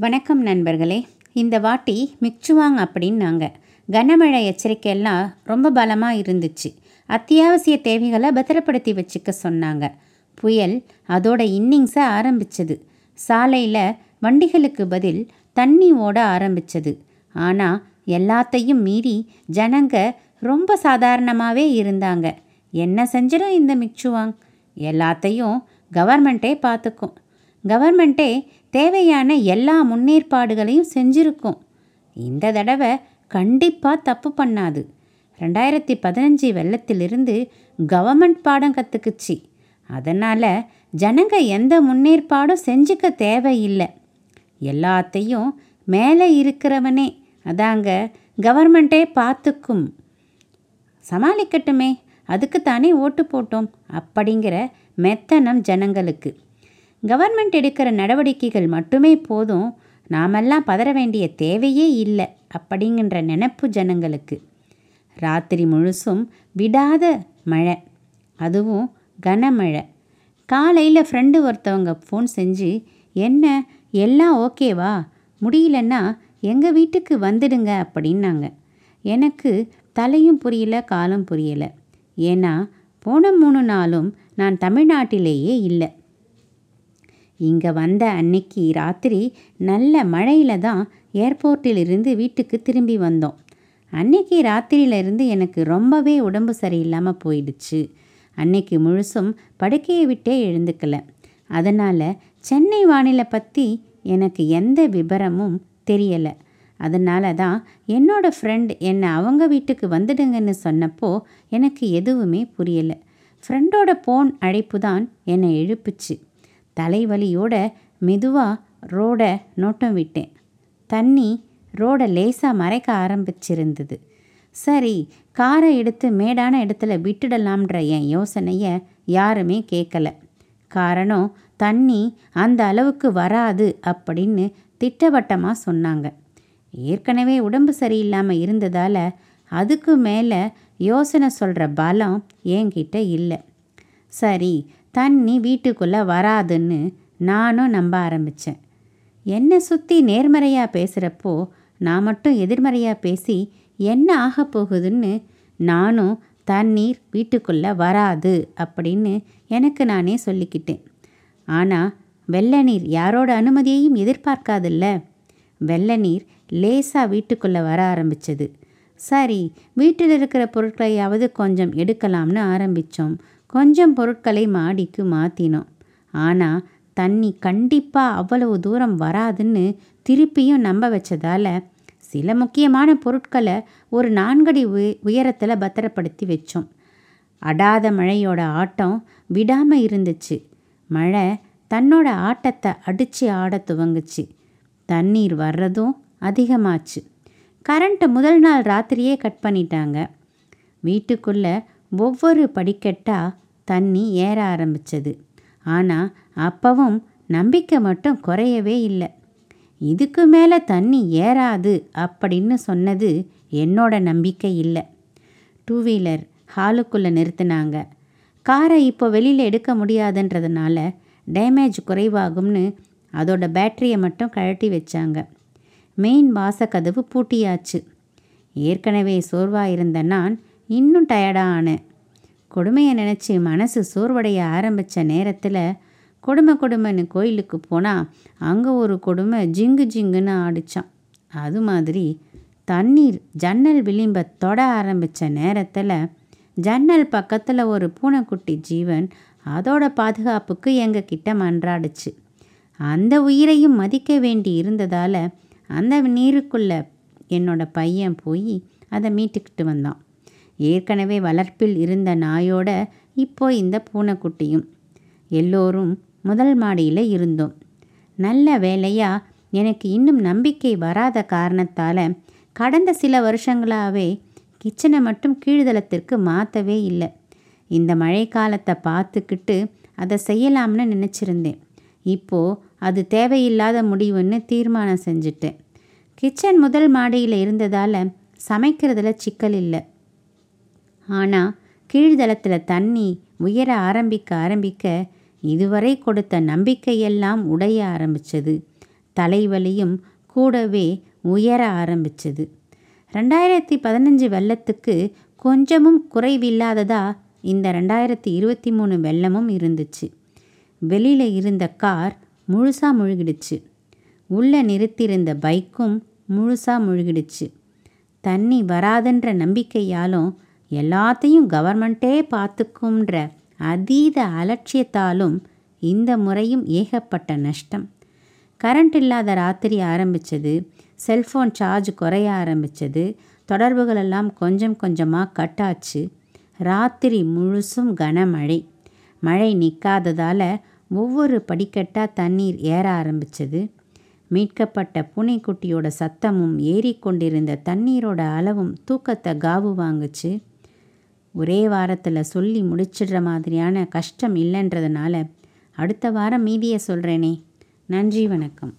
வணக்கம் நண்பர்களே. இந்த வாட்டி மிக்சுவாங் அப்படின்னாங்க. கனமழை எச்சரிக்கையெல்லாம் ரொம்ப பலமாக இருந்துச்சு. அத்தியாவசிய தேவைகளை பத்திரப்படுத்தி வச்சுக்க சொன்னாங்க. புயல் அதோட இன்னிங்ஸை ஆரம்பிச்சது. சாலையில் வண்டிகளுக்கு பதில் தண்ணி ஓட ஆரம்பிச்சது. ஆனால் எல்லாத்தையும் மீறி ஜனங்க ரொம்ப சாதாரணமாகவே இருந்தாங்க. என்ன செஞ்சிடும் இந்த மிக்சுவாங்? எல்லாத்தையும் கவர்மெண்ட்டே பார்த்துக்கும் கவர்மெண்ட்டே தேவையான எல்லா முன்னேற்பாடுகளையும் செஞ்சிருக்கும். இந்த தடவை கண்டிப்பாக தப்பு பண்ணாது. ரெண்டாயிரத்தி பதினஞ்சு வெள்ளத்திலிருந்து கவர்மெண்ட் பாடம் கற்றுக்குச்சு அதனால் ஜனங்க எந்த முன்னேற்பாடும் செஞ்சுக்க தேவையில்லை. எல்லாத்தையும் மேலே இருக்கிறவனே அதாங்க கவர்மெண்ட்டே பார்த்துக்கும் சமாளிக்கட்டுமே அதுக்குத்தானே ஓட்டு போட்டோம் அப்படிங்கிற மெத்தனம் ஜனங்களுக்கு. கவர்மெண்ட் எடுக்கிற நடவடிக்கைகள் மட்டுமே போதும். நாமெல்லாம் பதற வேண்டிய தேவையே இல்லை அப்படிங்கிற நினப்பு ஜனங்களுக்கு. ராத்திரி முழுசும் விடாத மழை. அதுவும் கனமழை. காலையில் ஃப்ரெண்டு ஒருத்தவங்க ஃபோன் செஞ்சு என்ன எல்லாம் ஓகேவா முடியலன்னா எங்கள் வீட்டுக்கு வந்துடுங்க அப்படின்னாங்க. எனக்கு தலையும் புரியல காலும் புரியலை. ஏன்னா போன மூணு நாளும் நான் தமிழ்நாட்டிலேயே இல்லை. இங்கே வந்த அன்னைக்கு ராத்திரி நல்ல மழையில் தான் ஏர்போர்ட்டிலிருந்து வீட்டுக்கு திரும்பி வந்தோம். அன்னைக்கு ராத்திரியிலிருந்து எனக்கு ரொம்பவே உடம்பு சரியில்லாமல் போயிடுச்சு. அன்னைக்கு முழுசும் படுக்கையை விட்டே எழுந்துக்கல. அதனால் சென்னை வானிலை பற்றி எனக்கு எந்த விபரமும் தெரியலை. அதனால தான் என்னோடய ஃப்ரெண்ட் என்னை அவங்க வீட்டுக்கு வந்துடுங்கன்னு சொன்னப்போ எனக்கு எதுவுமே புரியலை. ஃப்ரெண்டோட போன் அழைப்பு தான் என்னை எழுப்புச்சு. தலைவலியோட மெதுவாக ரோடை நோட்டம் விட்டேன். தண்ணி ரோடை லேசாக மறைக்க ஆரம்பிச்சிருந்தது. சரி காரை எடுத்து மேடான இடத்துல விட்டுடலாம்ன்ற என் யோசனையை யாருமே கேட்கல காரணம் தண்ணி அந்த அளவுக்கு வராது அப்படின்னு திட்டவட்டமாக சொன்னாங்க. ஏற்கனவே உடம்பு சரியில்லாமல் இருந்ததால் அதுக்கு மேலே யோசனை சொல்கிற பலம் என்கிட்ட இல்லை. சரி தண்ணி வீட்டுக்குள்ளே வராதுன்னு நானும் நம்ப ஆரம்பித்தேன் என்னை சுற்றி நேர்மறையாக பேசுகிறப்போ நான் மட்டும் எதிர்மறையாக பேசி என்ன ஆக போகுதுன்னு நானும் தண்ணீர் வீட்டுக்குள்ளே வராது அப்படின்னு எனக்கு நானே சொல்லிக்கிட்டேன். ஆனால் வெள்ள நீர் யாரோட அனுமதியையும் எதிர்பார்க்காதில்ல. வெள்ள நீர் லேசாக வீட்டுக்குள்ளே வர ஆரம்பிச்சது. சரி வீட்டில் இருக்கிற பொருட்களையாவது கொஞ்சம் எடுக்கலாம்னு ஆரம்பித்தோம் கொஞ்சம் பொருட்களை மாடிக்கு மாற்றினோம் ஆனால் தண்ணி கண்டிப்பாக அவ்வளவு தூரம் வராதுன்னு திருப்பியும் நம்ப வச்சதால் சில முக்கியமான பொருட்களை ஒரு நான்கடி உ உயரத்தில் பத்திரப்படுத்தி வச்சோம். அடாத மழையோட ஆட்டம் விடாமல் இருந்துச்சு. மழை தன்னோட ஆட்டத்தை அடித்து ஆட துவங்குச்சு. தண்ணீர் வர்றதும் அதிகமாச்சு. கரண்ட்டை முதல் நாள் ராத்திரியே கட் பண்ணிட்டாங்க. வீட்டுக்குள்ளே ஒவ்வொரு படிக்கட்டாக தண்ணி ஏற ஆரம்பித்தது ஆனால் அப்பவும் நம்பிக்கை மட்டும் குறையவே இல்லை. இதுக்கு மேலே தண்ணி ஏறாது அப்படின்னு சொன்னது என்னோட நம்பிக்கை இல்லை. டூ வீலர் ஹாலுக்குள்ளே நிறுத்தினாங்க. காரை இப்போ வெளியில் எடுக்க முடியாதுன்றதுனால டேமேஜ் குறைவாகும்னு அதோட பேட்டரியை மட்டும் கழட்டி வச்சாங்க. மெயின் வாசக்கதவு பூட்டியாச்சு. ஏற்கனவே சோர்வாக இருந்த நான் இன்னும் டயர்டாக ஆனேன் கொடுமையை நினச்சி மனசு சோர்வடைய ஆரம்பித்த நேரத்தில் கொடுமை கொடுமைன்னு கோயிலுக்கு போனால் அங்கே ஒரு கொடுமை ஜிங்கு ஜிங்குன்னு ஆடிச்சான். அது மாதிரி தண்ணீர் ஜன்னல் விளிம்ப தொட ஆரம்பித்த நேரத்தில் ஜன்னல் பக்கத்தில் ஒரு பூனைக்குட்டி ஜீவன் அதோட பாதுகாப்புக்கு எங்கள் கிட்ட மன்றாடுச்சு. அந்த உயிரையும் மதிக்க வேண்டி இருந்ததால் அந்த நீருக்குள்ளே என்னோட பையன் போய் அதை மீட்டுக்கிட்டு வந்தான். ஏற்கனவே வளர்ப்பில் இருந்த நாயோட இப்போ இந்த பூனைக்குட்டியும். எல்லோரும் முதல் மாடியில் இருந்தோம். நல்ல வேலையாக எனக்கு இன்னும் நம்பிக்கை வராத காரணத்தால் கடந்த சில வருஷங்களாகவே கிச்சனை மட்டும் கீழ்தளத்திற்கு மாற்றவே இல்லை. இந்த மழைக்காலத்தை பார்த்துக்கிட்டு அதை செய்யலாம்னு நினச்சிருந்தேன். இப்போது அது தேவையில்லாத முடிவுன்னு தீர்மானம் செஞ்சுட்டேன். கிச்சன் முதல் மாடியில் இருந்ததால் சமைக்கிறதுல சிக்கல் இல்லை. ஆனால் கீழ்தளத்தில் தண்ணி உயர ஆரம்பிக்க ஆரம்பிக்க இதுவரை கொடுத்த நம்பிக்கையெல்லாம் உடைய ஆரம்பிச்சது. தலைவலியும் கூடவே உயர ஆரம்பித்தது ரெண்டாயிரத்தி பதினஞ்சு வெள்ளத்துக்கு கொஞ்சமும் குறைவில்லாததா இந்த ரெண்டாயிரத்தி இருபத்தி மூணு வெள்ளமும் இருந்துச்சு. வெளியில் இருந்த கார் முழுசாக முழுகிடுச்சு. உள்ளே நிறுத்தியிருந்த பைக்கும் முழுசாக முழுகிடுச்சு. தண்ணி வராதுன்ற நம்பிக்கையாலும் எல்லாத்தையும் கவர்மெண்ட்டே பார்த்துக்கும்ன்ற அதீத அலட்சியத்தாலும் இந்த முறையும் ஏகப்பட்ட நஷ்டம். கரண்ட் இல்லாத ராத்திரி ஆரம்பித்தது செல்ஃபோன் சார்ஜ் குறைய ஆரம்பித்தது தொடர்புகளெல்லாம் கொஞ்சம் கொஞ்சமாக கட்டாச்சு. ராத்திரி முழுசும் கனமழை. மழை நிற்காததால் ஒவ்வொரு படிக்கட்டாக தண்ணீர் ஏற ஆரம்பித்தது மீட்கப்பட்ட பூனைக்குட்டியோட சத்தமும் ஏறிக்கொண்டிருந்த தண்ணீரோட அளவும் தூக்கத்தை காவு வாங்குச்சு. ஒரே வாரத்தில் சொல்லி முடிச்சிடுற மாதிரியான கஷ்டம் இல்லைன்றதுனால அடுத்த வாரம் மீதியை சொல்கிறேனே நன்றி வணக்கம்.